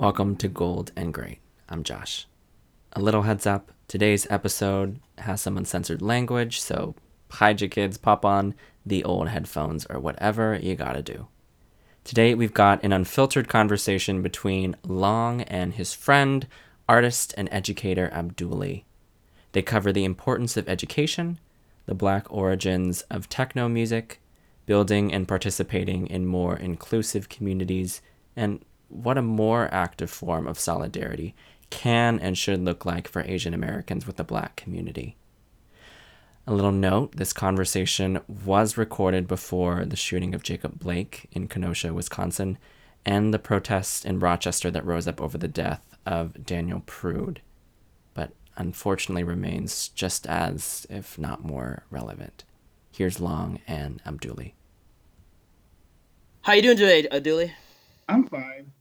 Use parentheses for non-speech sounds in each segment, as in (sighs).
Welcome to Gold and Great. I'm Josh. A little heads up today's episode has some uncensored language, so hide your kids, pop on the old headphones, or whatever you gotta do. Today, we've got an unfiltered conversation between Long and his friend, artist and educator Abduli. They cover the importance of education, the black origins of techno music, building and participating in more inclusive communities, and what a more active form of solidarity can and should look like for Asian Americans with the black community. A little note this conversation was recorded before the shooting of Jacob Blake in Kenosha, Wisconsin, and the protests in Rochester that rose up over the death of Daniel Prude, but unfortunately remains just as, if not more, relevant. Here's Long and Abduli. How you doing today, Abduli? I'm fine.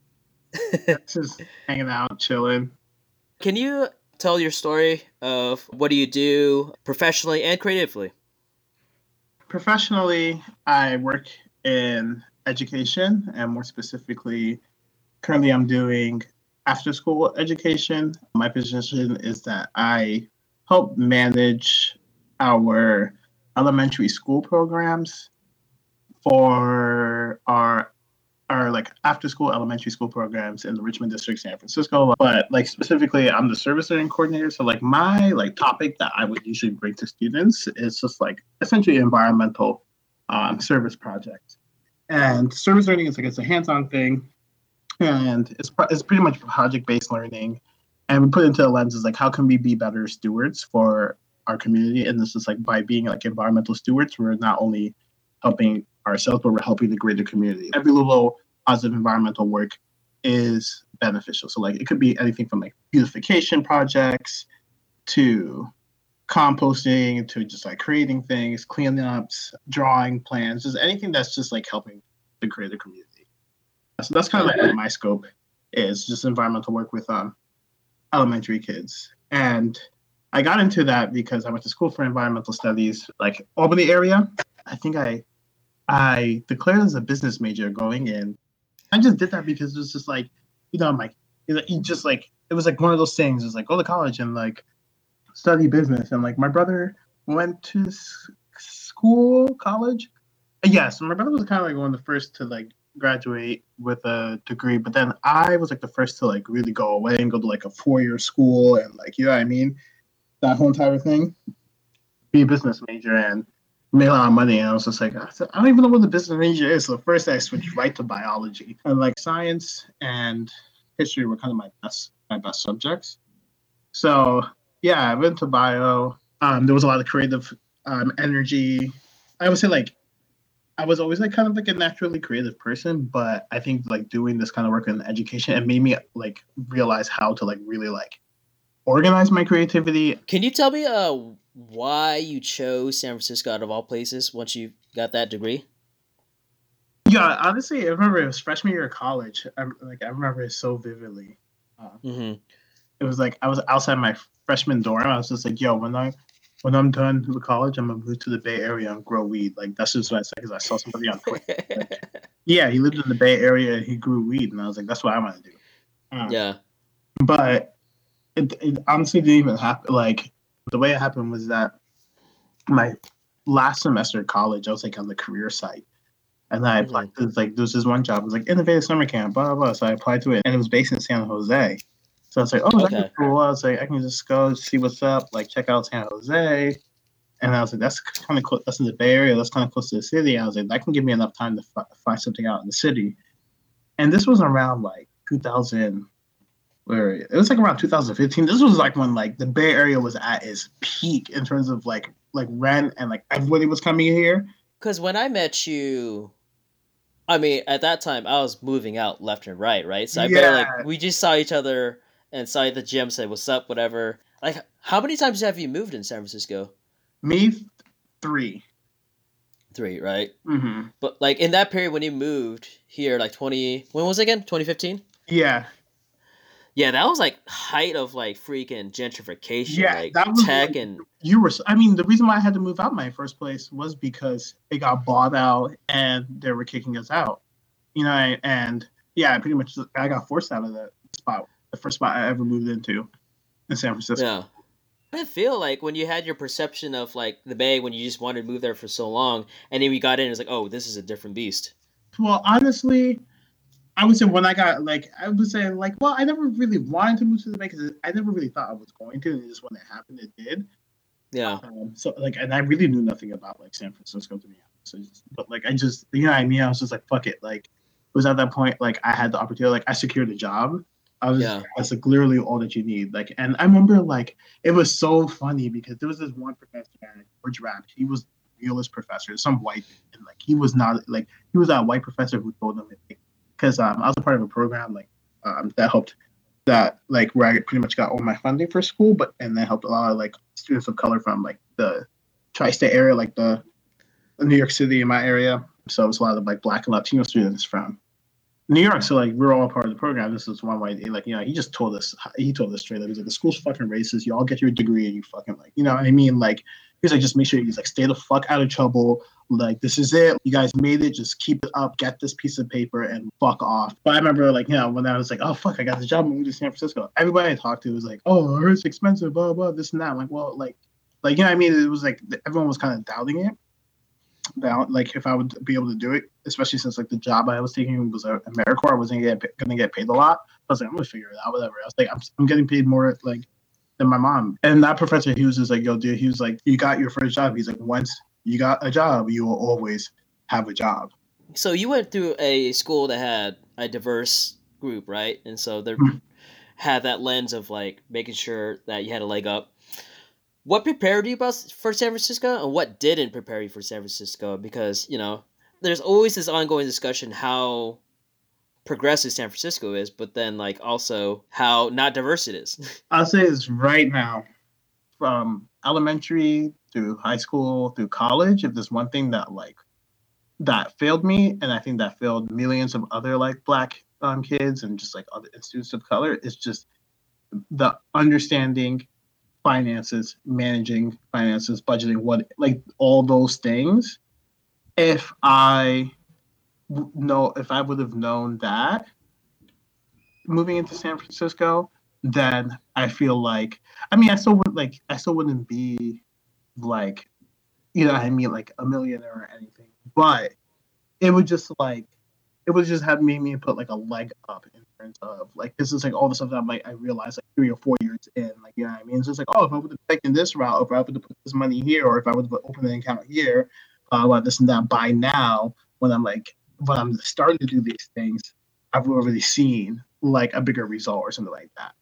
(laughs) just hanging out, chilling. Can you tell your story of what do you do professionally and creatively? Professionally, I work in education, and more specifically, currently I'm doing after school education. My position is that I help manage our elementary school programs for our are like after school elementary school programs in the Richmond district, San Francisco. But like specifically, I'm the service learning coordinator. So like my like topic that I would usually bring to students is just like essentially environmental um, service project. And service learning is like it's a hands-on thing, and it's it's pretty much project-based learning. And we put into the lens is like how can we be better stewards for our community? And this is like by being like environmental stewards, we're not only helping ourselves, but we're helping the greater community. Every little positive environmental work is beneficial. So like it could be anything from like beautification projects to composting to just like creating things, cleanups, drawing plans, just anything that's just like helping the greater community. So that's kind of like my scope is, just environmental work with um elementary kids. And I got into that because I went to school for environmental studies, like Albany area. I think I I declared as a business major going in. I just did that because it was just like, you know, I'm like, you just like, it was like one of those things. It's like go to college and like study business. And like my brother went to school, college. Uh, yes, my brother was kind of like one of the first to like graduate with a degree, but then I was like the first to like really go away and go to like a four year school and like, you know what I mean? That whole entire thing. Be a business major and made a lot of money, and I was just like, I don't even know what the business major is. So first, I switched right to biology, and like science and history were kind of my best my best subjects. So yeah, I went to bio. Um, there was a lot of creative um, energy. I would say like I was always like kind of like a naturally creative person, but I think like doing this kind of work in education it made me like realize how to like really like organize my creativity. Can you tell me uh why you chose San Francisco out of all places once you got that degree? Yeah, honestly, I remember it was freshman year of college. I, like I remember it so vividly. Uh, mm-hmm. It was like I was outside my freshman dorm. I was just like, "Yo, when I when I'm done with college, I'm gonna move to the Bay Area and grow weed." Like that's just what I said because I saw somebody on Twitter. like, (laughs) yeah, he lived in the Bay Area and he grew weed, and I was like, "That's what I want to do." Um, yeah, but it, it honestly didn't even happen. Like the way it happened was that my last semester of college, I was like on the career site. And I applied mm-hmm. to like there was this one job, it was like innovative summer camp, blah, blah blah. So I applied to it and it was based in San Jose. So I was like, oh, okay. that's cool. I was like, I can just go see what's up, like check out San Jose. And I was like, that's kind of close. That's in the Bay Area. That's kind of close to the city. I was like, that can give me enough time to f- find something out in the city. And this was around like 2000, where it was like around 2015. This was like when like the Bay Area was at its peak in terms of like like rent and like everybody was coming here. Because when I met you, I mean, at that time I was moving out left and right, right? So I yeah. like we just saw each other and saw the gym, said what's up, whatever. Like, how many times have you moved in San Francisco? Me, three. Three, right? Mm-hmm. But like in that period when you moved here, like twenty, when was it again? Twenty fifteen. Yeah. Yeah, that was like height of like freaking gentrification. Yeah, like that was tech like, and you were. I mean, the reason why I had to move out my first place was because it got bought out and they were kicking us out. You know, and yeah, pretty much I got forced out of that spot, the first spot I ever moved into in San Francisco. Yeah. I feel like when you had your perception of like the Bay when you just wanted to move there for so long, and then we got in, it's like, oh, this is a different beast. Well, honestly, I would say when I got like I would say like well I never really wanted to move to the Bay because I never really thought I was going to. And just when it happened, it did. Yeah. Um, so like, and I really knew nothing about like San Francisco to be honest. So just, but like I just you know what I mean. I was just like fuck it. Like it was at that point like I had the opportunity. Like I secured a job. I was yeah. that's like literally all that you need. Like and I remember like it was so funny because there was this one professor George Rapp. He was realist professor, some white and like he was not like he was that white professor who told them like, because um, I was a part of a program like um, that helped that like where I pretty much got all my funding for school, but and that helped a lot of like students of color from like the tri-state area, like the, New York City in my area. So it was a lot of like black and Latino students from New York. So like we're all part of the program. This is one way like you know he just told us he told us straight up. He's like the school's fucking racist. You all get your degree and you fucking like you know what I mean like he's like just make sure he's like stay the fuck out of trouble. Like this is it. You guys made it. Just keep it up. Get this piece of paper and fuck off. But i remember like you know when i was like oh fuck i got the job moving to san francisco. Everybody i talked to was like oh it's expensive blah blah this and that. I'm like well like like you know i mean? It was like everyone was kind of doubting it. About like if i would be able to do it especially since like the job i was taking was a americorps i wasn't gonna get, gonna get paid a lot. I was like i'm gonna figure it out whatever. I was like i'm, I'm getting paid more like than my mom and that professor he was just like yo dude he was like you got your first job he's like once you got a job, you will always have a job. So you went through a school that had a diverse group, right? And so they mm-hmm. had that lens of like making sure that you had a leg up. What prepared you for San Francisco, and what didn't prepare you for San Francisco? Because you know, there's always this ongoing discussion how progressive San Francisco is, but then like also how not diverse it is. (laughs) I'll say this right now, from elementary through high school through college if there's one thing that like that failed me and i think that failed millions of other like black um, kids and just like other students of color is just the understanding finances managing finances budgeting what like all those things if i know if i would have known that moving into san francisco then i feel like i mean i still would like i still wouldn't be like, you know, I mean, like a millionaire or anything, but it would just like, it would just have made me put like a leg up in terms of like, this is like all the stuff that I'm like, I realized like three or four years in, like, you know what I mean? It's just like, oh, if I would have taken this route, if I would have put this money here, or if I would have opened an account here, uh, well, this and that by now, when I'm like, when I'm starting to do these things, I've already seen like a bigger result or something like that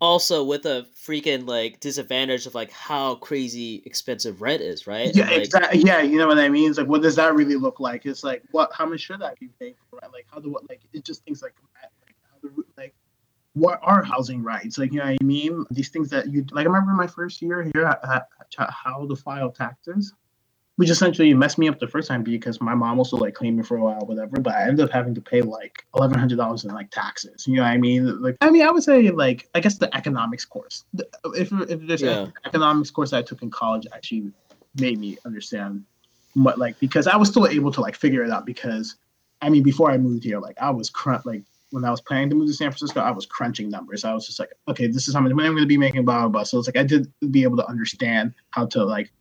also with a freaking like disadvantage of like how crazy expensive rent is, right? Yeah, like, exactly. Yeah, you know what I mean. It's like, what does that really look like? It's like, what? How much should I be paying for rent? Like, how do what? Like, it just things like, like, how do, like, what are housing rights? Like, you know what I mean? These things that you like. I remember my first year here, how to file taxes which essentially messed me up the first time because my mom also like claimed me for a while, whatever. But I ended up having to pay like eleven hundred dollars in like taxes. You know what I mean? Like, I mean, I would say like I guess the economics course. If if there's yeah. an economics course I took in college, actually made me understand what like because I was still able to like figure it out because I mean before I moved here, like I was crunch like when I was planning to move to San Francisco, I was crunching numbers. I was just like, okay, this is how much money I'm going to be making, blah blah blah. So it's like I did be able to understand how to like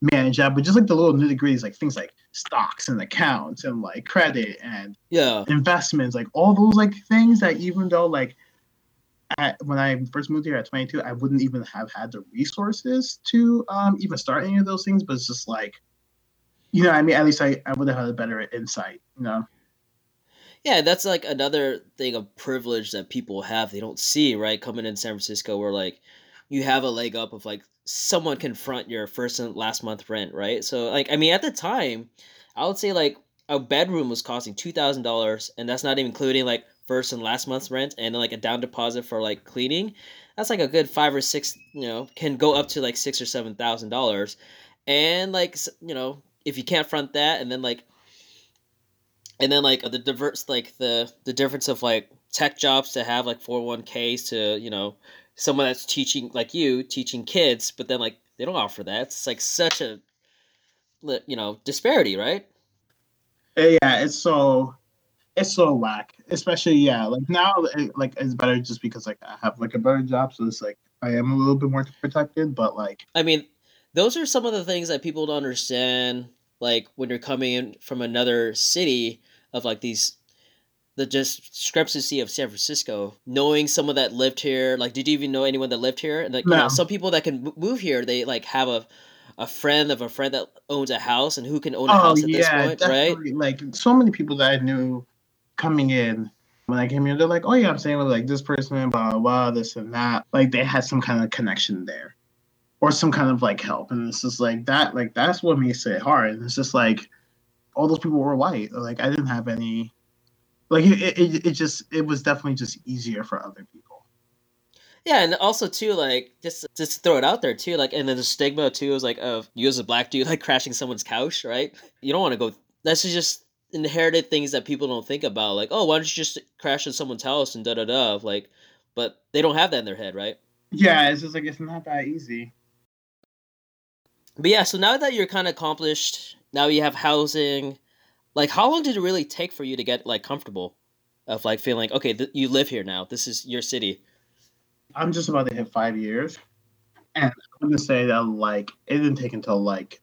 manage that, but just like the little nitty gritties, like things like stocks and accounts and like credit and yeah investments, like all those like things that even though like at, when I first moved here at 22, I wouldn't even have had the resources to um, even start any of those things. But it's just like, you know, I mean, at least I, I would have had a better insight, you know. Yeah, that's like another thing of privilege that people have they don't see, right? Coming in San Francisco, where like you have a leg up of like someone confront your first and last month rent, right? So like I mean at the time, I would say like a bedroom was costing two thousand dollars, and that's not even including like first and last month's rent and like a down deposit for like cleaning. That's like a good five or six, you know, can go up to like six or seven thousand dollars, and like you know if you can't front that, and then like, and then like the diverse like the the difference of like tech jobs to have like 401ks to you know someone that's teaching like you teaching kids but then like they don't offer that it's like such a you know disparity right uh, yeah it's so it's so whack. Especially yeah, like now eh, like it's better just because like I have like a better job, so it's like I am a little bit more protected. But like I mean, those are some of the things that people don't understand. Like when you're coming in from another city of like these the just discrepancy of San Francisco, knowing someone that lived here. Like, did you even know anyone that lived here? And like, no. you know, some people that can move here, they like have a a friend of a friend that owns a house and who can own a oh, house at yeah, this point, definitely. right? Like so many people that I knew coming in when I came here, they're like, "Oh yeah, I'm saying like this person, blah blah, blah this and that." Like they had some kind of connection there, or some kind of like help, and it's just like that. Like that's what makes it hard. And it's just like all those people were white. Like I didn't have any. Like it, it, it just it was definitely just easier for other people. Yeah, and also too, like just just throw it out there too, like and then the stigma too is like of you as a black dude like crashing someone's couch, right? You don't want to go. That's just inherited things that people don't think about, like oh, why don't you just crash in someone's house and da da da, like, but they don't have that in their head, right? Yeah, it's just like it's not that easy. But yeah, so now that you're kind of accomplished, now you have housing. Like, how long did it really take for you to get like comfortable, of like feeling okay, th- you live here now. This is your city. I'm just about to hit five years, and I'm gonna say that like it didn't take until like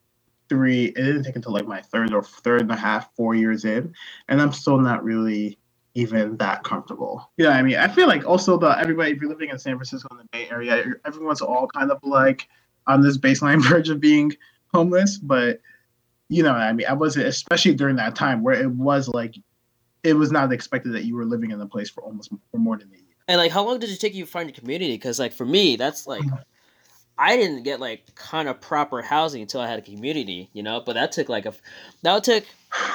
three. It didn't take until like my third or third and a half, four years in, and I'm still not really even that comfortable. Yeah, I mean, I feel like also the everybody if you're living in San Francisco in the Bay Area, everyone's all kind of like on this baseline (laughs) verge of being homeless, but you know, I mean, I wasn't especially during that time where it was like it was not expected that you were living in the place for almost for more than a year. And like, how long did it take you to find your community? Because like for me, that's like, mm-hmm. I didn't get like kind of proper housing until I had a community, you know. But that took like a, that took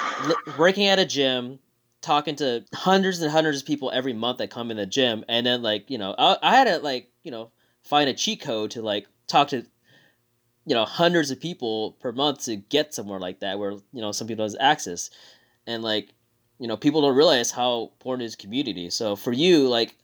(sighs) working at a gym, talking to hundreds and hundreds of people every month that come in the gym, and then like you know, I, I had to like you know find a cheat code to like talk to you know hundreds of people per month to get somewhere like that where you know some people has access and like you know people don't realize how important is community so for you like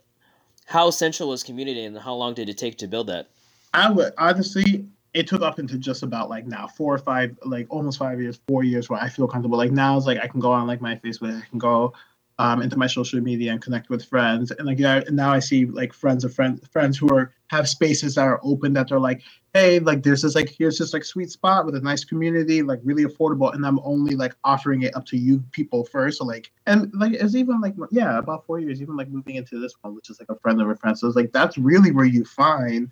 how central was community and how long did it take to build that? I would honestly, it took up into just about like now four or five, like almost five years, four years where I feel comfortable. Like now it's like I can go on like my Facebook, I can go um, into my social media and connect with friends. And like yeah, now I see like friends of friends friends who are have spaces that are open that they're like, hey, like there's this like here's this like sweet spot with a nice community, like really affordable, and I'm only like offering it up to you people first. So like and like it's even like yeah, about four years, even like moving into this one, which is like a friend of a friend. So it's like that's really where you find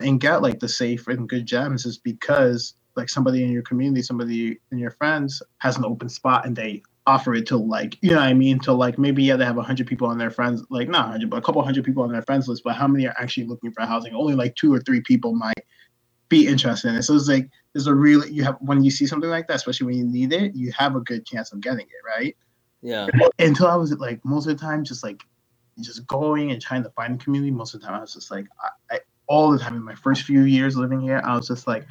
and get like the safe and good gems is because like somebody in your community, somebody in your friends has an open spot and they offer it to like you know what I mean? To like maybe yeah they have a hundred people on their friends like not hundred but a couple hundred people on their friends list but how many are actually looking for housing? Only like two or three people might be interested in it. So it's like there's a really you have when you see something like that especially when you need it you have a good chance of getting it right? Yeah. Until I was like most of the time just like just going and trying to find a community most of the time I was just like I, I all the time in my first few years living here I was just like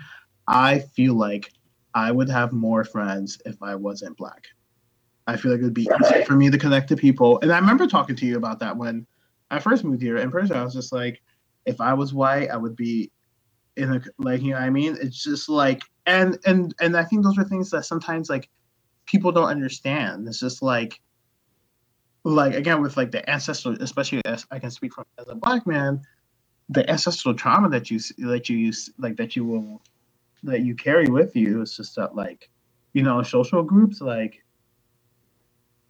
I feel like I would have more friends if I wasn't black I feel like it would be easier for me to connect to people. And I remember talking to you about that when I first moved here. In person, I was just like, if I was white, I would be in a like you know what I mean. It's just like and and and I think those are things that sometimes like people don't understand. It's just like like again with like the ancestral, especially as I can speak from as a black man, the ancestral trauma that you that you use like that you will that you carry with you. It's just that like you know social groups like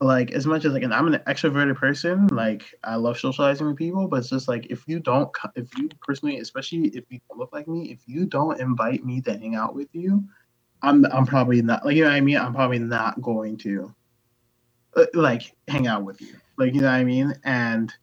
like as much as like and I'm an extroverted person, like I love socializing with people, but it's just like if you don't if you personally, especially if you don't look like me, if you don't invite me to hang out with you, I'm I'm probably not like you know what I mean. I'm probably not going to uh, like hang out with you, like you know what I mean. And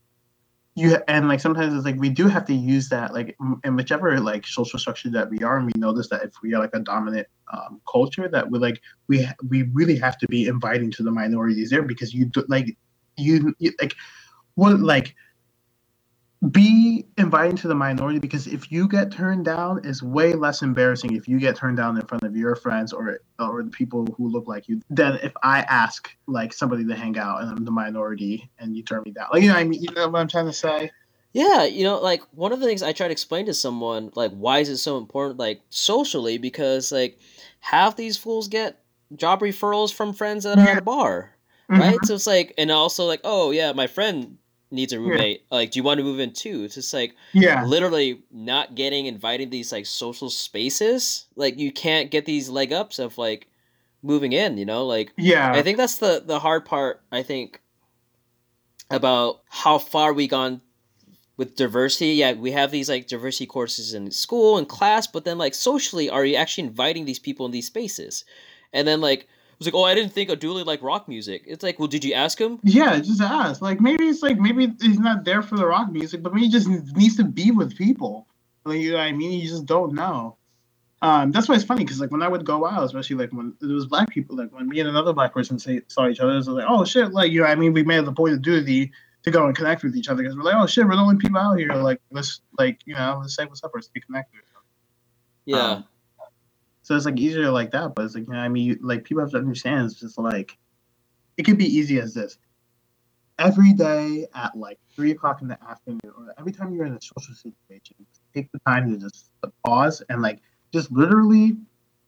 you and like sometimes it's like we do have to use that like in whichever like social structure that we are and we notice that if we are like a dominant um, culture that we like we we really have to be inviting to the minorities there because you do, like you, you like what like be inviting to the minority because if you get turned down, it's way less embarrassing if you get turned down in front of your friends or or the people who look like you than if I ask like somebody to hang out and I'm the minority and you turn me down. Like you know, I mean, you know what I'm trying to say. Yeah, you know, like one of the things I try to explain to someone, like why is it so important, like socially, because like half these fools get job referrals from friends that are yeah. at a bar mm-hmm. right? So it's like, and also like, oh yeah, my friend needs a roommate. Yeah. Like, do you want to move in too? It's just like, yeah, literally not getting invited to these like social spaces. Like, you can't get these leg ups of like moving in. You know, like, yeah, I think that's the the hard part. I think about how far we gone with diversity. Yeah, we have these like diversity courses in school and class, but then like socially, are you actually inviting these people in these spaces? And then like was like, oh, I didn't think Aduli like rock music. It's like, well, did you ask him? Yeah, just ask. Like maybe it's like maybe he's not there for the rock music, but maybe he just needs to be with people. Like you know what I mean? You just don't know. Um, that's why it's funny because like when I would go out, especially like when it was black people, like when me and another black person say, saw each other, it was like, oh shit, like you know, I mean, we made the point of duty to go and connect with each other because we're like, oh shit, we're the only people out here. Like let's like you know, let's say what's up or stay connected. Yeah. Um, so it's like easier like that, but it's like you know, I mean, you, like people have to understand. It's just like it could be easy as this. Every day at like three o'clock in the afternoon, or every time you're in a social situation, take the time to just pause and like just literally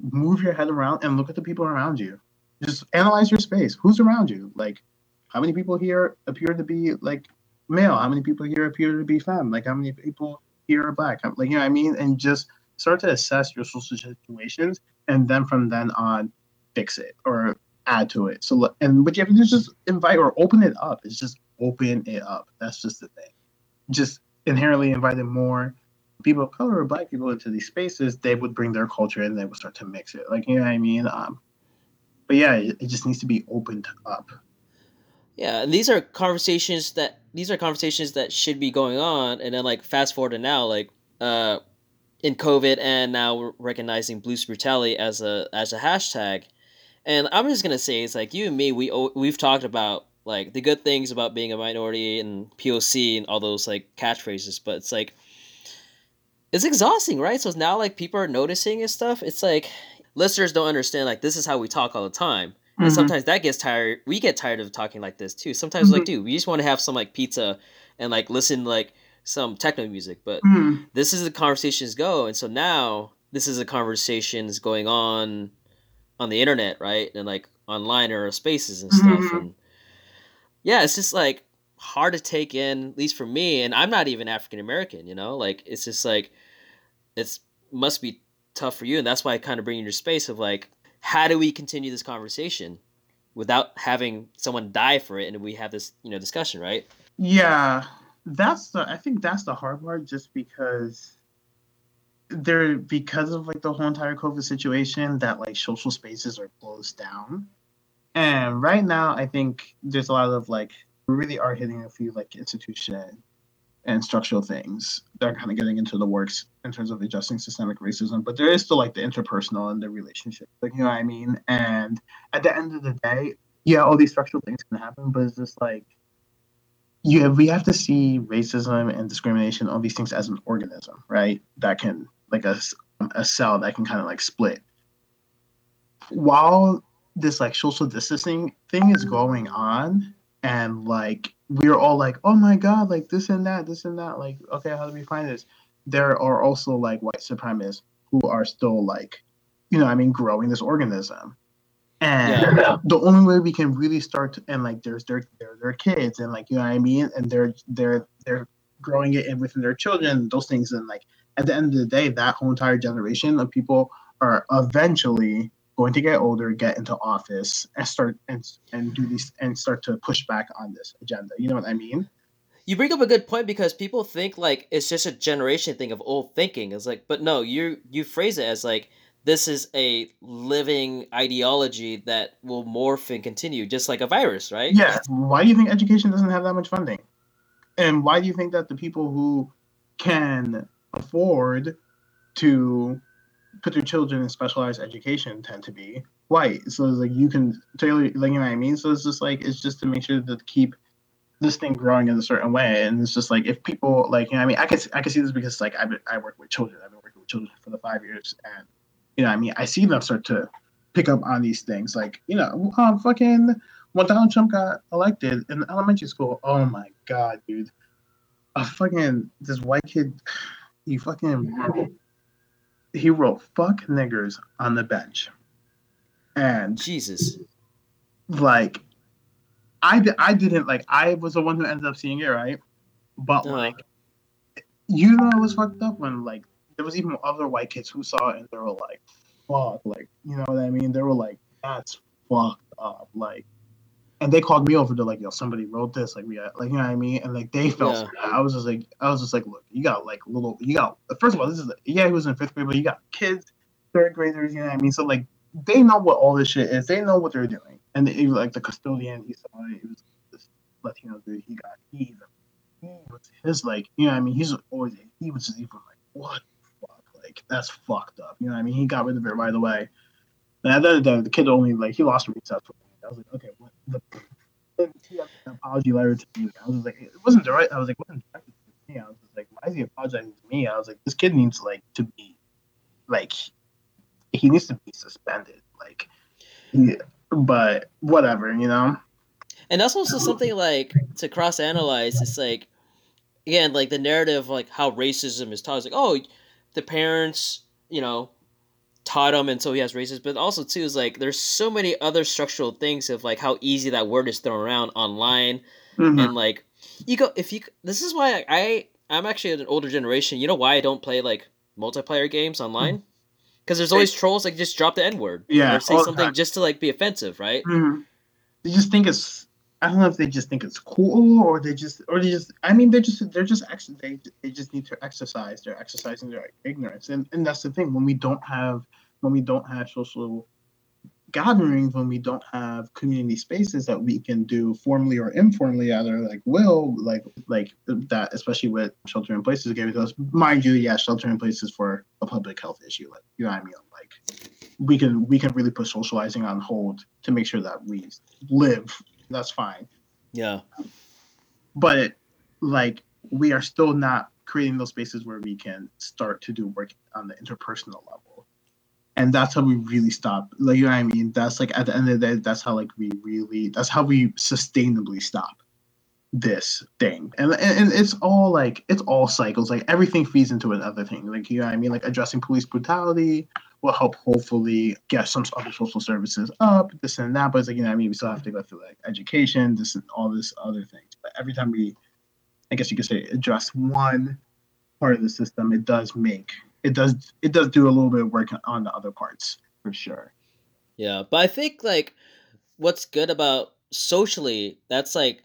move your head around and look at the people around you. Just analyze your space. Who's around you? Like, how many people here appear to be like male? How many people here appear to be femme? Like, how many people here are black? Like, you know what I mean? And just start to assess your social situations and then from then on fix it or add to it. So and what you have to do is just invite or open it up. It's just open it up. That's just the thing. Just inherently inviting more people of color or black people into these spaces they would bring their culture and they would start to mix it. Like you know what i mean? Um but yeah it, it just needs to be opened up. Yeah and these are conversations that these are conversations that should be going on. And then like fast forward to now like uh in COVID, and now we're recognizing police brutality as a as a hashtag. And I'm just gonna say, it's like you and me, we we've talked about like the good things about being a minority and POC and all those like catchphrases, but it's like it's exhausting, right? So now like people are noticing and stuff. It's like listeners don't understand like this is how we talk all the time. Mm-hmm. And sometimes that gets tired. We get tired of talking like this too. Sometimes mm-hmm. like, dude, we just want to have some like pizza and like listen like some techno music, but mm. this is the conversations go, and so now this is a conversations going on on the internet, right, and like online or spaces and stuff, mm-hmm. and yeah, it's just like hard to take in, at least for me, and I'm not even African American, you know, like it's just like it's must be tough for you, and that's why I kind of bring in your space of like, how do we continue this conversation without having someone die for it, and we have this you know discussion, right? Yeah, that's the I think that's the hard part just because there because of like the whole entire COVID situation that like social spaces are closed down. And right now I think there's a lot of like we really are hitting a few like institution and structural things that are kind of getting into the works in terms of adjusting systemic racism. But there is still like the interpersonal and the relationship. Like you know what I mean? And at the end of the day, yeah, all these structural things can happen, but it's just like have, we have to see racism and discrimination, all these things as an organism, right? That can like a, a cell that can kind of like split. While this like social distancing thing is going on, and like we're all like, oh my god, like this and that, this and that, like okay, how do we find this? There are also like white supremacists who are still like, you know, I mean, growing this organism and yeah. the only way we can really start to, and like there's their their their kids and like you know what I mean? And they're they're they're growing it in within their children those things. And like at the end of the day that whole entire generation of people are eventually going to get older get into office and start and and do these and start to push back on this agenda. You know what I mean? You bring up a good point because people think like it's just a generation thing of old thinking. It's like but no you you phrase it as like this is a living ideology that will morph and continue just like a virus right? Yeah why do you think education doesn't have that much funding? And why do you think that the people who can afford to put their children in specialized education tend to be white? So it's like you can tailor like you know what i mean? So it's just like it's just to make sure that keep this thing growing in a certain way. And it's just like if people like you know i mean? I can i can see this because like i i work with children. I've been working with children for the five years and you know, I mean, I see them start to pick up on these things. Like, you know, um, fucking when Donald Trump got elected in elementary school, oh my god, dude, a fucking this white kid, he fucking he wrote "fuck niggers" on the bench, and Jesus, like, I I didn't like I was the one who ended up seeing it, right? But uh like, you know, it was fucked up when like there was even other white kids who saw it and they were like, "Fuck!" Like, you know what I mean? They were like, "That's fucked up." Like, and they called me over to like, "Yo, somebody wrote this." Like, we, like, you know what I mean? And like, they felt. Yeah. I was just like, I was just like, look, you got like little, you got. First of all, this is yeah, he was in fifth grade, but you got kids, third graders. You know what I mean? So like, they know what all this shit is. They know what they're doing. And they, like the custodian, he saw it. He was this Latino dude. He got he, he was his like you know what I mean. He's always he was just even like what like that's fucked up. You know what I mean. He got rid of it right away. And the, the, the kid only like he lost recess. For me. I was like okay, what the. (laughs) Apology letter to me. I was like, it wasn't direct. I was like, wasn't directed to me. I was like, why is he apologizing to me? I was like, this kid needs like to be, like, he needs to be suspended. Like, yeah, but whatever, you know. And that's also something like to cross analyze. It's like again, like the narrative, like how racism is taught. It's like, oh, the parents, you know, taught him, and so he has racist. But also too is like there's so many other structural things of like how easy that word is thrown around online, mm-hmm. and like you go if you. This is why I I'm actually an older generation. You know why I don't play like multiplayer games online? Mm-hmm because there's always trolls like just drop the N word. Yeah. Or say something just to like be offensive, right? Mm-hmm. They just think it's I don't know if they just think it's cool or they just or they just I mean they're just they're just actually they they just need to exercise. They're exercising their ignorance. And and that's the thing. When we don't have when we don't have social gatherings when we don't have community spaces that we can do formally or informally either like will like like that especially with shelter in places given to us mind you yeah shelter in places for a public health issue like you know what i mean like we can we can really put socializing on hold to make sure that we live that's fine. Yeah. But like we are still not creating those spaces where we can start to do work on the interpersonal level. And that's how we really stop like you know what i mean? That's like at the end of the day that's how like we really that's how we sustainably stop this thing. And, and, and it's all like it's all cycles. Like everything feeds into another thing. Like you know what i mean? Like addressing police brutality will help hopefully get some other social services up this and that but it's like you know i mean we still have to go through like education this and all this other things but every time we i guess you could say address one part of the system it does make it does it does do a little bit of work on the other parts for sure. Yeah, but I think like what's good about socially that's like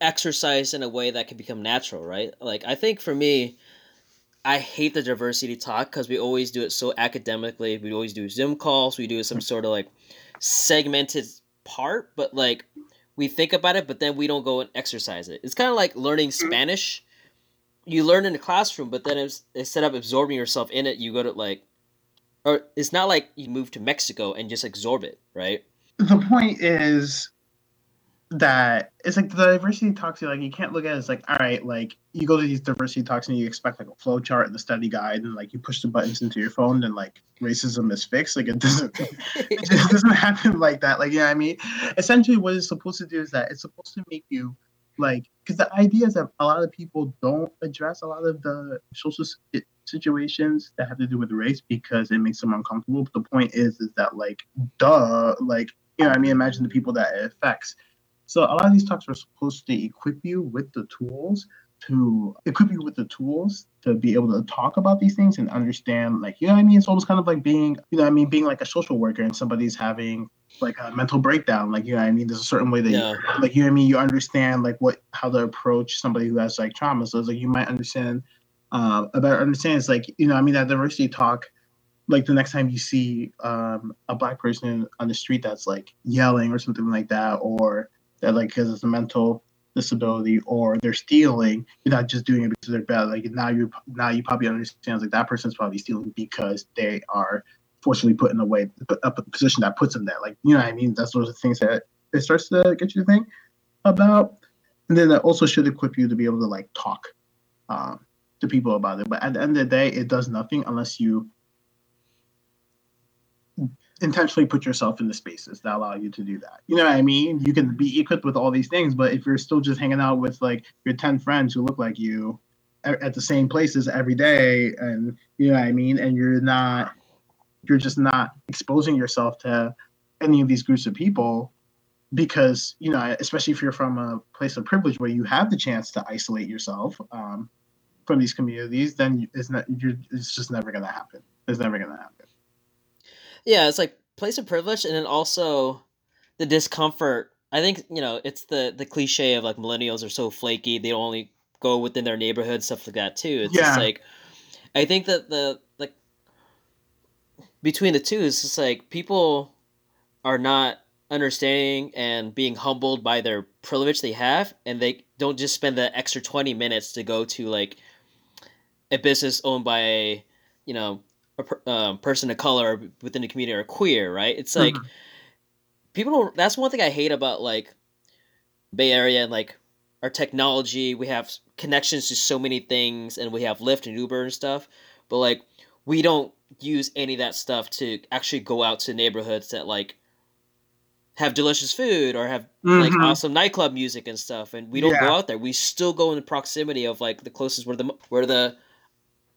exercise in a way that can become natural, right? Like I think for me, I hate the diversity talk because we always do it so academically. We always do Zoom calls. We do some sort of like segmented part, but like we think about it, but then we don't go and exercise it. It's kind of like learning mm-hmm. Spanish you learn in the classroom, but then instead of absorbing yourself in it, you go to like, or it's not like you move to Mexico and just absorb it, right? The point is that it's like the diversity talks. you Like you can't look at it as like, all right, like you go to these diversity talks and you expect like a flow chart and the study guide, and like you push the buttons into your phone and like racism is fixed. Like it doesn't, (laughs) it just (laughs) doesn't happen like that. Like yeah, you know I mean, essentially what it's supposed to do is that it's supposed to make you like because the idea is that a lot of people don't address a lot of the social situations that have to do with race because it makes them uncomfortable but the point is is that like duh like you know i mean imagine the people that it affects so a lot of these talks are supposed to equip you with the tools to equip you with the tools to be able to talk about these things and understand like you know what i mean? It's almost kind of like being you know i mean? Being like a social worker and somebody's having like a mental breakdown like you know what i mean? There's a certain way that yeah. you like you know what i mean? You understand like what how to approach somebody who has like trauma. So it's like you might understand uh, a better understanding. It's like you know i mean? That diversity talk like the next time you see um, a black person on the street that's like yelling or something like that or that like has a mental disability or they're stealing, you're not just doing it because they're bad. Like now you now you probably understand like that person's probably stealing because they are forcibly put in a way up a position that puts them there. Like you know what I mean? That's those are the things that it starts to get you to think about. And then that also should equip you to be able to like talk um, to people about it. But at the end of the day, it does nothing unless you intentionally put yourself in the spaces that allow you to do that. You know what I mean? You can be equipped with all these things, but if you're still just hanging out with like your 10 friends who look like you at the same places every day and you know what I mean and you're not you're just not exposing yourself to any of these groups of people because you know, especially if you're from a place of privilege where you have the chance to isolate yourself um, from these communities, then it's not. You're, it's just never gonna happen. It's never gonna happen. Yeah, it's like place of privilege, and then also the discomfort. I think you know it's the the cliche of like millennials are so flaky; they only go within their neighborhood, stuff like that too. It's yeah. just like I think that the like between the two is just like people are not understanding and being humbled by their privilege they have and they don't just spend the extra 20 minutes to go to like a business owned by a you know a per, um, person of color within the community or queer right it's like mm-hmm. people don't that's one thing i hate about like bay area and like our technology we have connections to so many things and we have lyft and uber and stuff but like we don't use any of that stuff to actually go out to neighborhoods that like have delicious food or have mm-hmm. like awesome nightclub music and stuff and we don't yeah. go out there we still go in the proximity of like the closest where the where the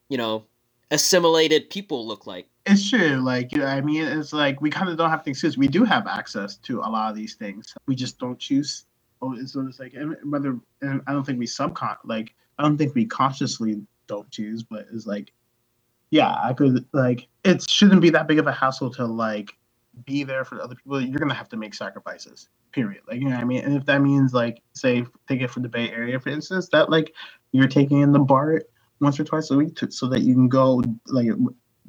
you know assimilated people look like it's true like you know, i mean it's like we kind of don't have to excuse we do have access to a lot of these things we just don't choose oh so it's like whether and i don't think we subcon like i don't think we consciously don't choose but it's like yeah i could like it shouldn't be that big of a hassle to like be there for other people, you're gonna have to make sacrifices. Period. Like you know what I mean. And if that means like say take it for the Bay Area, for instance, that like you're taking in the bar once or twice a week to, so that you can go like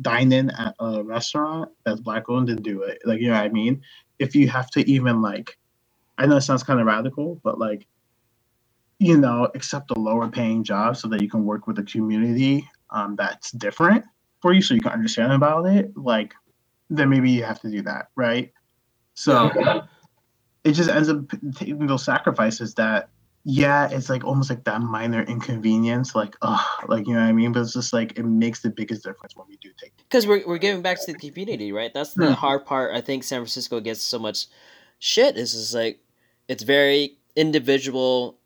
dine in at a restaurant that's black owned and do it. Like you know what I mean. If you have to even like, I know it sounds kind of radical, but like you know, accept a lower paying job so that you can work with a community um, that's different for you so you can understand about it. Like then maybe you have to do that, right? So it just ends up taking those sacrifices that, yeah, it's like almost like that minor inconvenience, like, oh, like, you know what I mean? But it's just like, it makes the biggest difference when we do take Because we're, we're giving back to the community, right? That's the mm-hmm. hard part. I think San Francisco gets so much shit is just like, it's very individual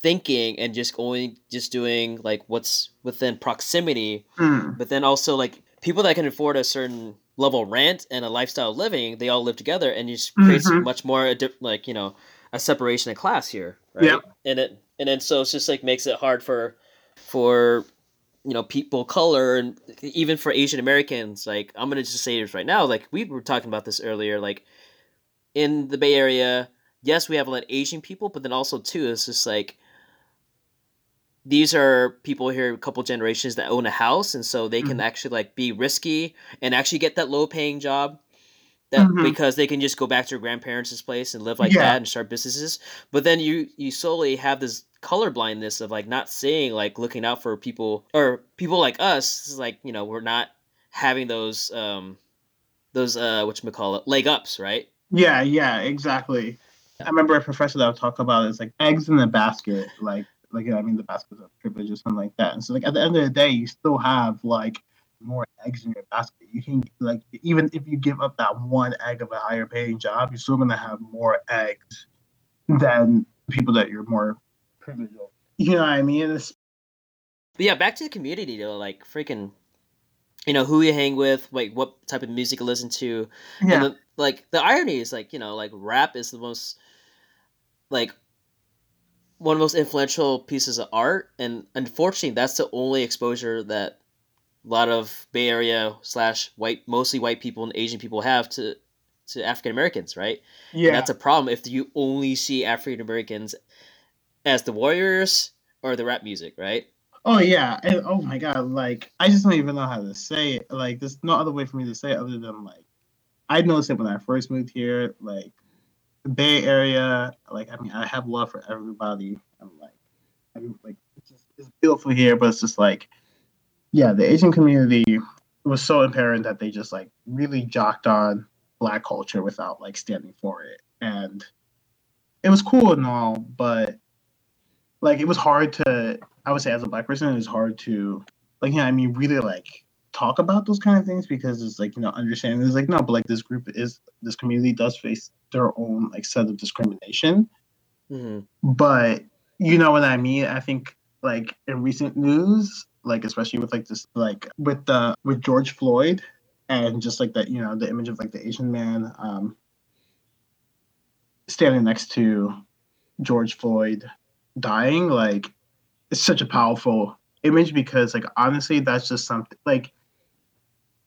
thinking and just only just doing like what's within proximity mm. but then also like people that can afford a certain level rent and a lifestyle living, they all live together, and it just creates mm-hmm. much more like you know a separation of class here, right? Yeah. And it and then so it's just like makes it hard for for you know people color and even for Asian Americans. Like I'm gonna just say this right now. Like we were talking about this earlier. Like in the Bay Area, yes, we have a lot of Asian people, but then also too, it's just like these are people here a couple generations that own a house and so they can mm-hmm. actually like be risky and actually get that low paying job that mm-hmm. because they can just go back to their grandparents' place and live like yeah. that and start businesses but then you you slowly have this color blindness of like not seeing like looking out for people or people like us like you know we're not having those um those uh what you call it leg ups right yeah yeah exactly i remember a professor that would talk about it's like eggs in a basket like like I mean the baskets of privilege or something like that. And so like at the end of the day, you still have like more eggs in your basket. You can like even if you give up that one egg of a higher paying job, you're still gonna have more eggs than people that you're more privileged. You know what I mean? It's... But yeah, back to the community though, like freaking you know who you hang with, like what type of music you listen to. Yeah. The, like the irony is like, you know, like rap is the most like one of the most influential pieces of art, and unfortunately, that's the only exposure that a lot of Bay Area slash white, mostly white people and Asian people have to to African Americans, right? Yeah, and that's a problem if you only see African Americans as the warriors or the rap music, right? Oh yeah, and oh my god, like I just don't even know how to say it. Like there's no other way for me to say it other than like I noticed it when I first moved here. Like Bay Area, like I mean, I have love for everybody. I'm like, I'm like, it's, just, it's beautiful here, but it's just like, yeah, the Asian community was so apparent that they just like really jocked on black culture without like standing for it, and it was cool and all, but like it was hard to. I would say as a black person, it was hard to like, yeah, I mean, really like talk about those kind of things because it's like you know understanding it's like no but like this group is this community does face their own like set of discrimination mm-hmm. but you know what i mean i think like in recent news like especially with like this like with the with george floyd and just like that you know the image of like the asian man um standing next to George Floyd dying, like it's such a powerful image because like honestly that's just something like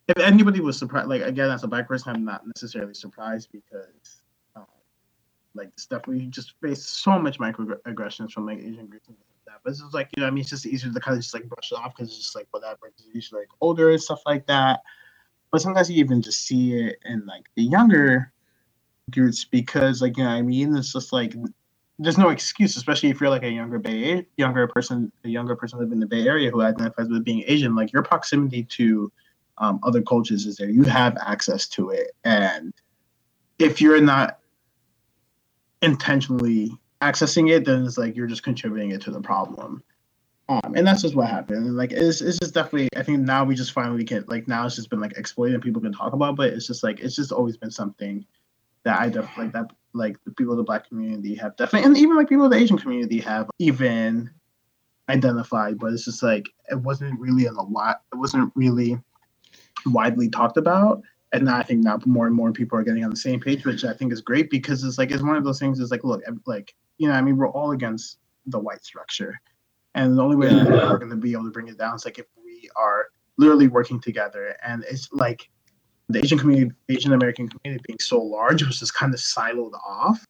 if anybody was surprised like again as a black person i'm not necessarily surprised because um, like the stuff we just face so much microaggressions from like asian groups but it's like you know i mean it's just easier to kind of just like brush it off because it's just like whatever it's usually like older and stuff like that but sometimes you even just see it in like the younger groups because like you know i mean it's just like there's no excuse, especially if you're like a younger Bay younger person, a younger person living in the Bay Area who identifies with being Asian. Like your proximity to um, other cultures is there. You have access to it, and if you're not intentionally accessing it, then it's like you're just contributing it to the problem. Um, and that's just what happened. And like it's it's just definitely I think now we just finally get like now it's just been like exploited and people can talk about, but it's just like it's just always been something that I definitely like that like the people of the black community have definitely and even like people of the Asian community have even identified, but it's just like it wasn't really in a lot it wasn't really widely talked about. And now I think now more and more people are getting on the same page, which I think is great because it's like it's one of those things is like, look, like, you know, I mean, we're all against the white structure. And the only way yeah. we're gonna be able to bring it down is like if we are literally working together. And it's like the Asian community, Asian American community being so large was just kind of siloed off.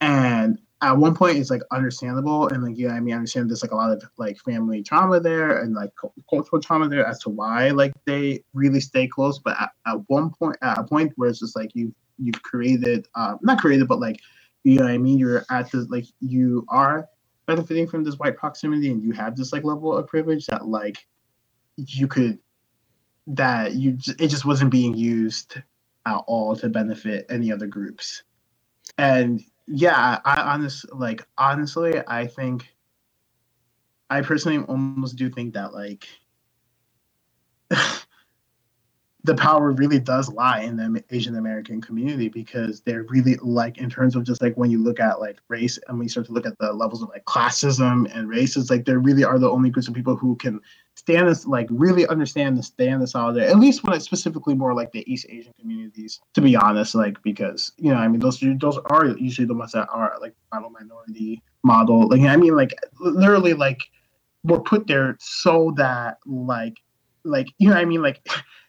And at one point, it's like understandable. And like, yeah, I mean, I understand there's like a lot of like family trauma there and like cultural trauma there as to why like they really stay close. But at, at one point, at a point where it's just like you, you've created, uh, not created, but like, you know what I mean? You're at the, like, you are benefiting from this white proximity and you have this like level of privilege that like you could that you it just wasn't being used at all to benefit any other groups. And yeah, I honest like honestly, I think I personally almost do think that like (laughs) the power really does lie in the Asian American community because they're really like in terms of just like when you look at like race and we start to look at the levels of like classism and race, it's like there really are the only groups of people who can stand this like really understand the stand the solidarity. At least when it's specifically more like the East Asian communities, to be honest, like because you know I mean those those are usually the ones that are like final minority model. Like I mean like literally like were put there so that like like you know I mean like (laughs)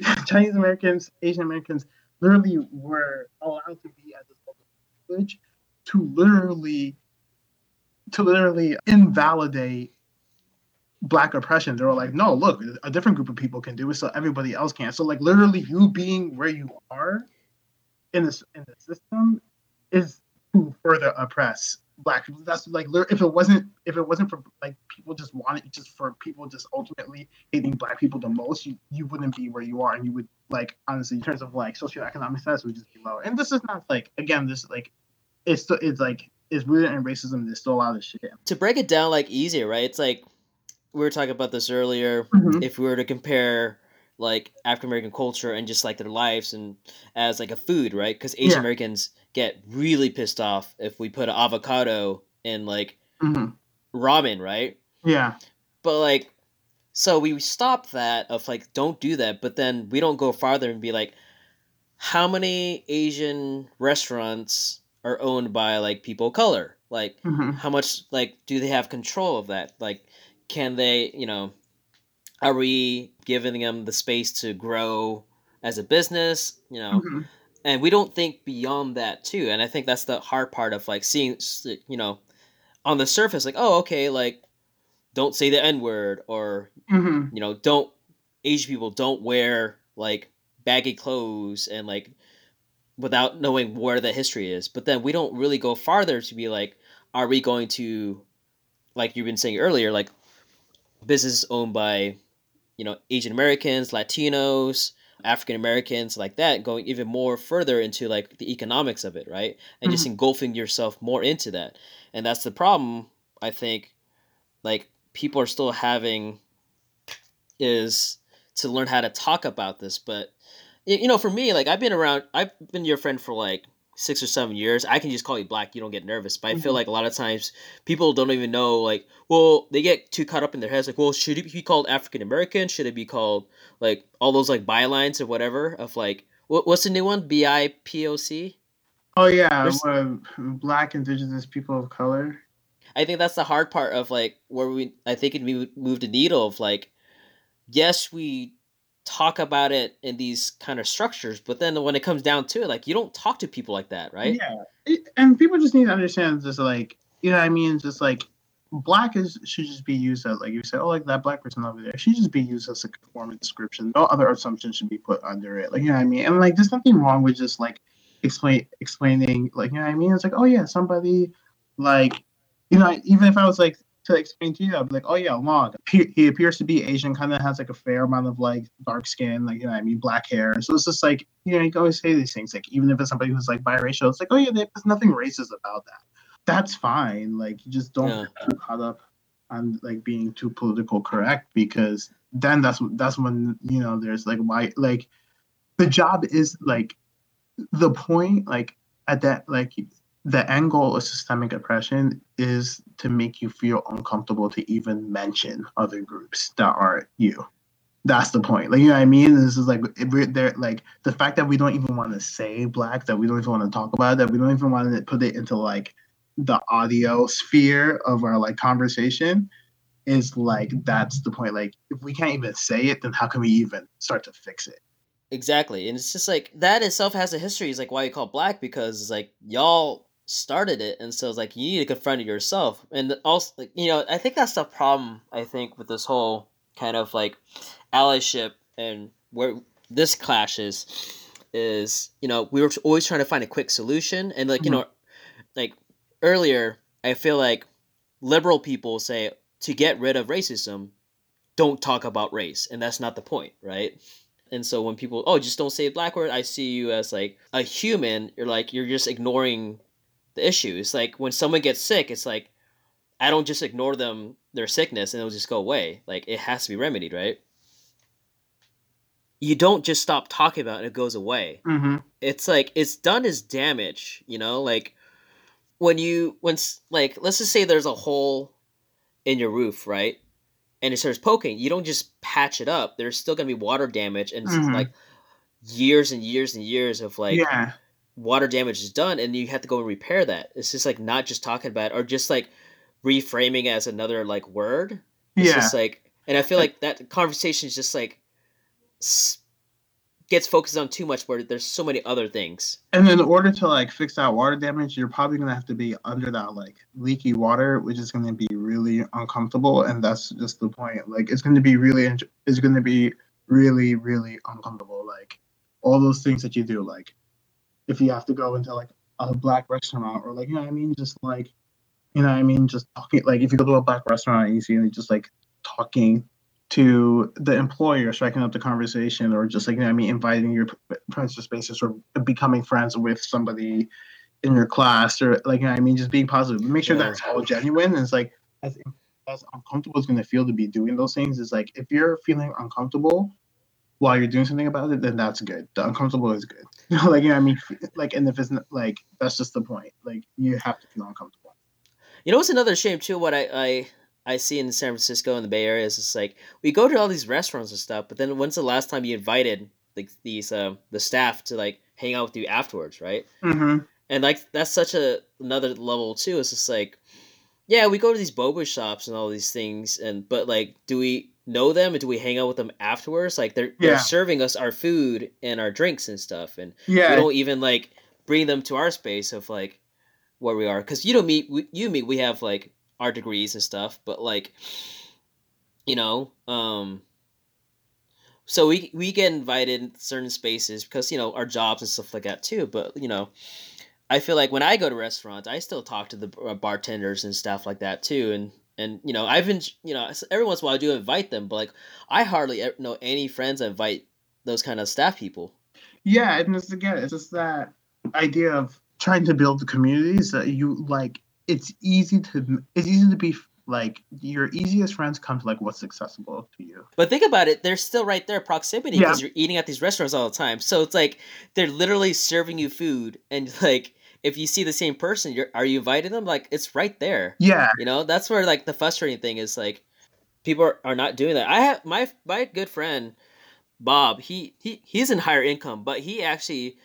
(laughs) Chinese Americans, Asian Americans literally were allowed to be at this level of privilege to literally to literally invalidate black oppression. They were like, no, look, a different group of people can do it, so everybody else can. So like literally you being where you are in this in the system is to further oppress black people. That's like if it wasn't if it wasn't for like people just wanted just for people just ultimately hating black people the most, you you wouldn't be where you are, and you would like honestly in terms of like socioeconomic status would just be lower. And this is not like again this like it's still it's like it's rooted in racism. There's still a lot of shit. To break it down like easier, right? It's like we were talking about this earlier. Mm-hmm. If we were to compare like African American culture and just like their lives and as like a food, right? Because Asian yeah. Americans get really pissed off if we put an avocado in like mm-hmm. ramen, right? Yeah. But like, so we stop that of like, don't do that. But then we don't go farther and be like, how many Asian restaurants are owned by like people of color? Like, mm-hmm. how much like do they have control of that? Like, can they, you know, are we giving them the space to grow as a business? You know. Mm-hmm and we don't think beyond that too and i think that's the hard part of like seeing you know on the surface like oh okay like don't say the n word or mm-hmm. you know don't asian people don't wear like baggy clothes and like without knowing where the history is but then we don't really go farther to be like are we going to like you've been saying earlier like business owned by you know asian americans latinos African Americans like that, going even more further into like the economics of it, right? And mm-hmm. just engulfing yourself more into that. And that's the problem, I think, like people are still having is to learn how to talk about this. But you know, for me, like I've been around I've been your friend for like six or seven years, I can just call you black. You don't get nervous. But I mm-hmm. feel like a lot of times people don't even know. Like, well, they get too caught up in their heads. Like, well, should it be called African American? Should it be called like all those like bylines or whatever of like what, what's the new one? B I P O C. Oh yeah, black indigenous people of color. I think that's the hard part of like where we. I think it moved the needle of like, yes, we talk about it in these kind of structures, but then when it comes down to it, like you don't talk to people like that, right? Yeah, and people just need to understand just like you know, what I mean, just like black is should just be used as like you said, oh, like that black person over there should just be used as a form of description. No other assumption should be put under it. Like you know what I mean? And like there's nothing wrong with just like explain explaining like you know what I mean? It's like, oh yeah, somebody like you know, even if I was like to explain to you, I'd be like, oh yeah, Long. He, appears to be Asian, kind of has like a fair amount of like dark skin, like you know, I mean, black hair. So it's just like you know, you can always say these things, like even if it's somebody who's like biracial, it's like, oh yeah, there's nothing racist about that that's fine. Like you just don't yeah. get too caught up on like being too political correct because then that's that's when you know there's like why like the job is like the point like at that like the end goal of systemic oppression is to make you feel uncomfortable to even mention other groups that aren't you. That's the point. Like you know what I mean? This is like there like the fact that we don't even want to say black, that we don't even want to talk about it, that we don't even want to put it into like the audio sphere of our like conversation is like that's the point like if we can't even say it then how can we even start to fix it exactly and it's just like that itself has a history it's like why you call black because it's like y'all started it and so it's like you need to confront it yourself and also like, you know i think that's the problem i think with this whole kind of like allyship and where this clashes is you know we were always trying to find a quick solution and like you mm-hmm. know like earlier, I feel like liberal people say to get rid of racism, don't talk about race, and that's not the point, right? And so when people, oh, just don't say black word, I see you as like a human. You're like you're just ignoring the issue. It's like when someone gets sick, it's like I don't just ignore them their sickness and it'll just go away. Like it has to be remedied, right? You don't just stop talking about it; it goes away. Mm-hmm. It's like it's done as damage, you know. Like when you when like let's just say there's a hole in your roof, right? And it starts poking, you don't just patch it up. There's still gonna be water damage and mm-hmm. like years and years and years of like yeah. Water damage is done and you have to go and repair that. It's just like not just talking about it or just like reframing as another like word. It's yeah. just like and I feel like that conversation is just like gets focused on too much where there's so many other things. And in order to like fix that water damage, you're probably gonna have to be under that like leaky water, which is gonna be really uncomfortable. And that's just the point. Like it's gonna be really, it's gonna be really, really uncomfortable. Like all those things that you do, like if you have to go into like a black restaurant or like you know what I mean, just like you know what I mean, just talking like if you go to a black restaurant and you see and just like talking to the employer striking up the conversation or just like you know I mean? Inviting your friends to spaces or becoming friends with somebody in your class or like you know I mean? Just being positive. Make sure yeah. that's all genuine. And it's like as, as uncomfortable as going to feel to be doing those things. Is like if you're feeling uncomfortable while you're doing something about it then that's good the uncomfortable is good (laughs) like you know I mean like and if it's not, like that's just the point like you have to feel uncomfortable you know what's another shame too what I I I see in San Francisco and the Bay Area is just like we go to all these restaurants and stuff, but then when's the last time you invited like these uh, the staff to like hang out with you afterwards, right? Mm-hmm. And like that's such a another level too. It's just like, yeah, we go to these boba shops and all these things, and but like, do we know them and do we hang out with them afterwards? Like they're yeah. they're serving us our food and our drinks and stuff, and yeah, we don't even like bring them to our space of like where we are because you don't meet we, you meet we have like our degrees and stuff, but like, you know, um, so we we get invited in certain spaces because you know our jobs and stuff like that too. But you know, I feel like when I go to restaurants, I still talk to the bartenders and stuff like that too, and and you know I've been you know every once in a while I do invite them, but like I hardly know any friends that invite those kind of staff people. Yeah, and it's again, it's just that idea of trying to build communities that you like it's easy to it's easy to be like your easiest friends come to like what's accessible to you. But think about it, they're still right there, proximity, because yeah. you're eating at these restaurants all the time. So it's like they're literally serving you food, and like if you see the same person, you're are you inviting them? Like it's right there. Yeah, you know that's where like the frustrating thing is like people are, are not doing that. I have my my good friend Bob. He he he's in higher income, but he actually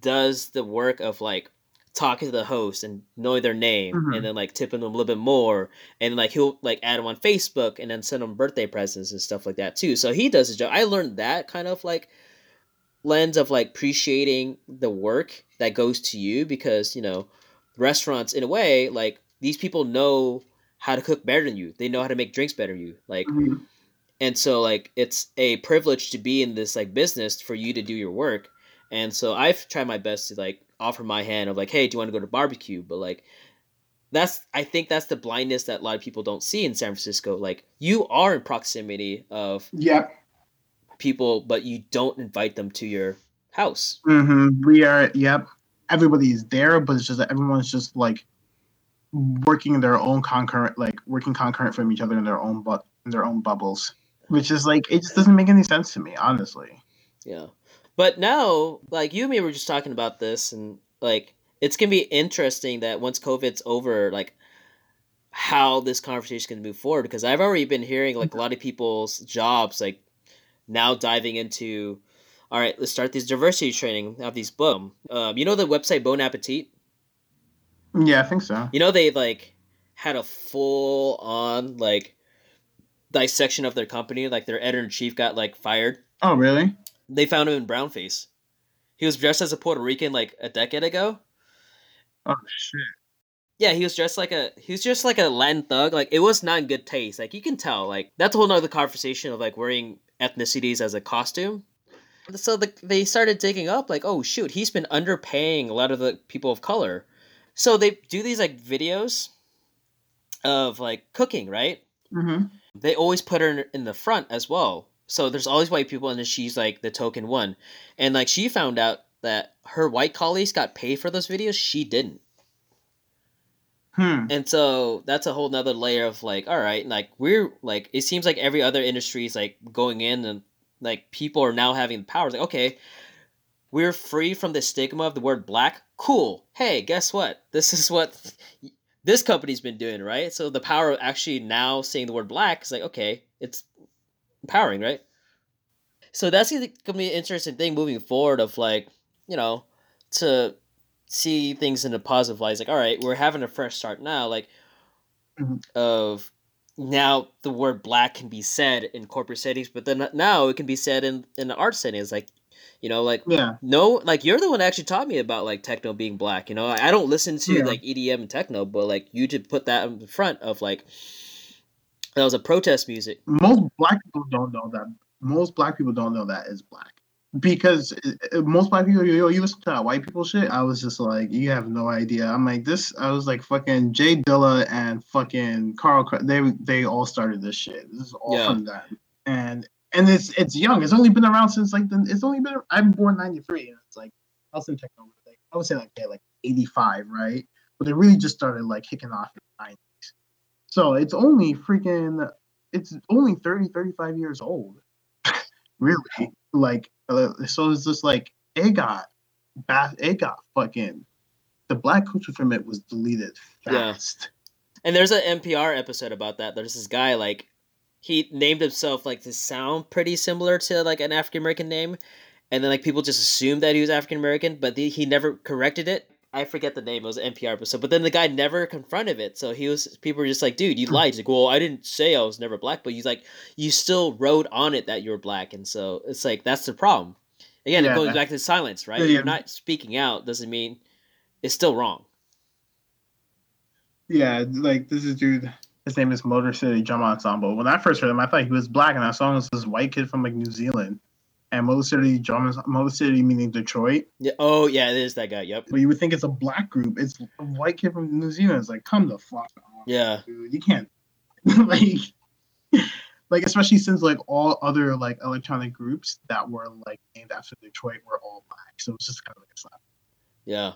does the work of like talking to the host and knowing their name Mhm. and then like tipping them a little bit more and like he'll like add them on Facebook and then send them birthday presents and stuff like that too. So he does his job. I learned that kind of like lens of like appreciating the work that goes to you because you know restaurants in a way like these people know how to cook better than you. They know how to make drinks better than you. Like Mhm. and so like it's a privilege to be in this like business for you to do your work and so i've tried my best to like offer my hand of like hey do you want to go to barbecue but like that's i think that's the blindness that a lot of people don't see in san francisco like you are in proximity of Yep. people but you don't invite them to your house hmm We are. Yep. Everybody is there, but it's just that everyone's just like working their own concurrent, like working concurrent from each other in their own but in their own bubbles, which is like it just doesn't make any sense to me, honestly. Yeah. But now, like you and me were just talking about this, and like it's gonna be interesting that once COVID's over, like how this conversation can move forward. Because I've already been hearing like a lot of people's jobs like now diving into, all right, let's start this diversity training. of these books. Um, you know the website Bon Appetit. Yeah, I think so. You know they like had a full on like dissection of their company. Like their editor in chief got like fired Oh, really? they found him in brownface. He was dressed as a Puerto Rican like a decade ago. Oh shit. Yeah, he was dressed like a he was just like a Latin thug. Like it was not in good taste. Like you can tell. Like that's a whole nother conversation of like wearing ethnicities as a costume. So the, they started digging up like, oh shoot, he's been underpaying a lot of the people of color. So they do these like videos of like cooking, right? Mm-hmm. they always put her in, in the front as well. So there's always white people, and then she's like the token one. And like she found out that her white colleagues got paid for those videos, she didn't. Hmm. And so that's a whole nother layer of like, all right, like we're like, it seems like every other industry is like going in and like people are now having the power. Like, okay, we're free from the stigma of the word black. Cool. Hey, guess what? This (laughs) is what this company's been doing, right? So the power of actually now saying the word black is like, okay, it's empowering, right? So that's gonna be an interesting thing moving forward of like, you know, to see things in a positive light. It's like, all right, we're having a fresh start now, like Mhm. of now the word black can be said in corporate settings, but then now it can be said in in the art settings, like you know, like Yeah. no, like you're the one that actually taught me about like techno being black. You know, I I don't listen to Yeah. like EDM and techno, but like you did put that in the front of like that was a protest music. Most black people don't know that. Most black people don't know that is black because uh, uh, most black people, you, you listen to that white people shit. I was just like, you have no idea. I'm like this. I was like fucking J Dilla and fucking Carl. They they all started this shit. This is all Yeah. from them. And and it's it's young. It's only been around since like the, it's only been. I'm born '93, and it's like I was in techno. Like, I would say like yeah, like '85, right? But it really just started like kicking off in the '90s. So it's only freaking. It's only 30, 35 years old. (laughs) really, like uh, so. It's just like it got, ba- it got fucking. The black culture from it was deleted fast. Yeah. And there's an NPR episode about that. There's this guy like he named himself like to sound pretty similar to like an African American name, and then like people just assumed that he was African American, but the, he never corrected it. I forget the name. It was an NPR episode, but then the guy never confronted it. So he was people were just like, "Dude, you hmm. lied." He's like, "Well, I didn't say I was never black, but he's like, you still wrote on it that you were black," and so it's like that's the problem. Again, Yeah. it goes back to silence, right? Yeah, You're not speaking out doesn't mean it's still wrong. Yeah, like this is dude. His name is Motor City Drum Ensemble. When I first heard him, I thought he was black, and I saw him as this white kid from like New Zealand. And Motor City Motor City meaning Detroit. Yeah. Oh yeah, it is that guy. Yep. But you would think it's a black group. It's a white kid from New Zealand. It's like, come the fuck on, Yeah. dude. You can't (laughs) like, like especially since like all other like electronic groups that were like named after Detroit were all black. So it's just kind of like a slap. Yeah.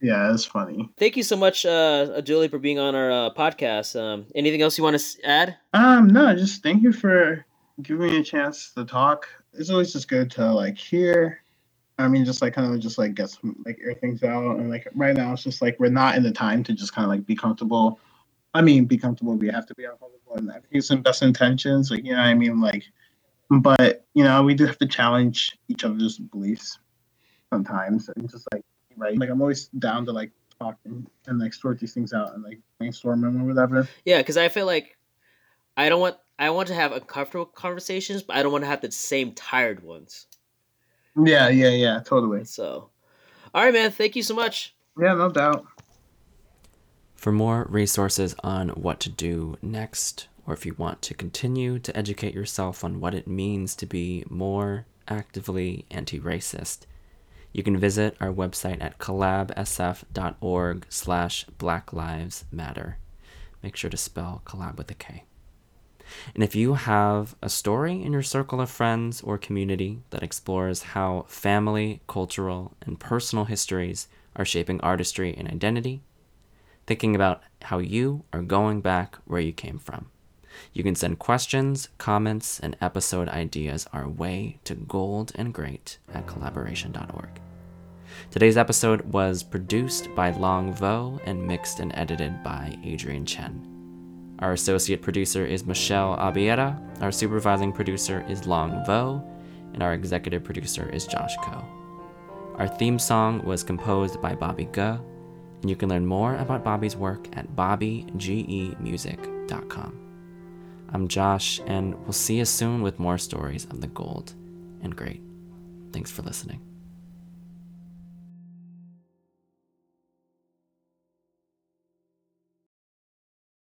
Yeah, it's funny. Thank you so much, uh, Julie, for being on our uh, podcast. Um, anything else you want to add? Um, no, just thank you for giving me a chance to talk. It's always just good to like hear. I mean, just like kind of just like get some like air things out, and like right now it's just like we're not in the time to just kind of like be comfortable. I mean, be comfortable. We have to be uncomfortable, and think it's in best intentions. Like you know, what I mean, like, but you know, we do have to challenge each other's beliefs sometimes, and just like right? Like I'm always down to like talk and, and like sort these things out and like brainstorm them or whatever. Yeah, because I feel like I don't want I want to have uncomfortable conversations, but I don't want to have the same tired ones. Yeah, yeah, yeah, totally. So, all right, man. Thank you so much. Yeah, no doubt. For more resources on what to do next, or if you want to continue to educate yourself on what it means to be more actively anti racist, you can visit our website at kollabsf.org slash Black Lives Matter. Make sure to spell collab with a K. And if you have a story in your circle of friends or community that explores how family, cultural, and personal histories are shaping artistry and identity, thinking about how you are going back where you came from, you can send questions, comments, and episode ideas our way to gold and great at kollaboration.org. Today's episode was produced by Long Vo and mixed and edited by Adrian Chen. Our associate producer is Michelle Abiera, our supervising producer is Long Vo, and our executive producer is Josh Ko. Our theme song was composed by Bobby Guh, and you can learn more about Bobby's work at bobbygemusic.com. I'm Josh, and we'll see you soon with more stories of the gold and great. Thanks for listening.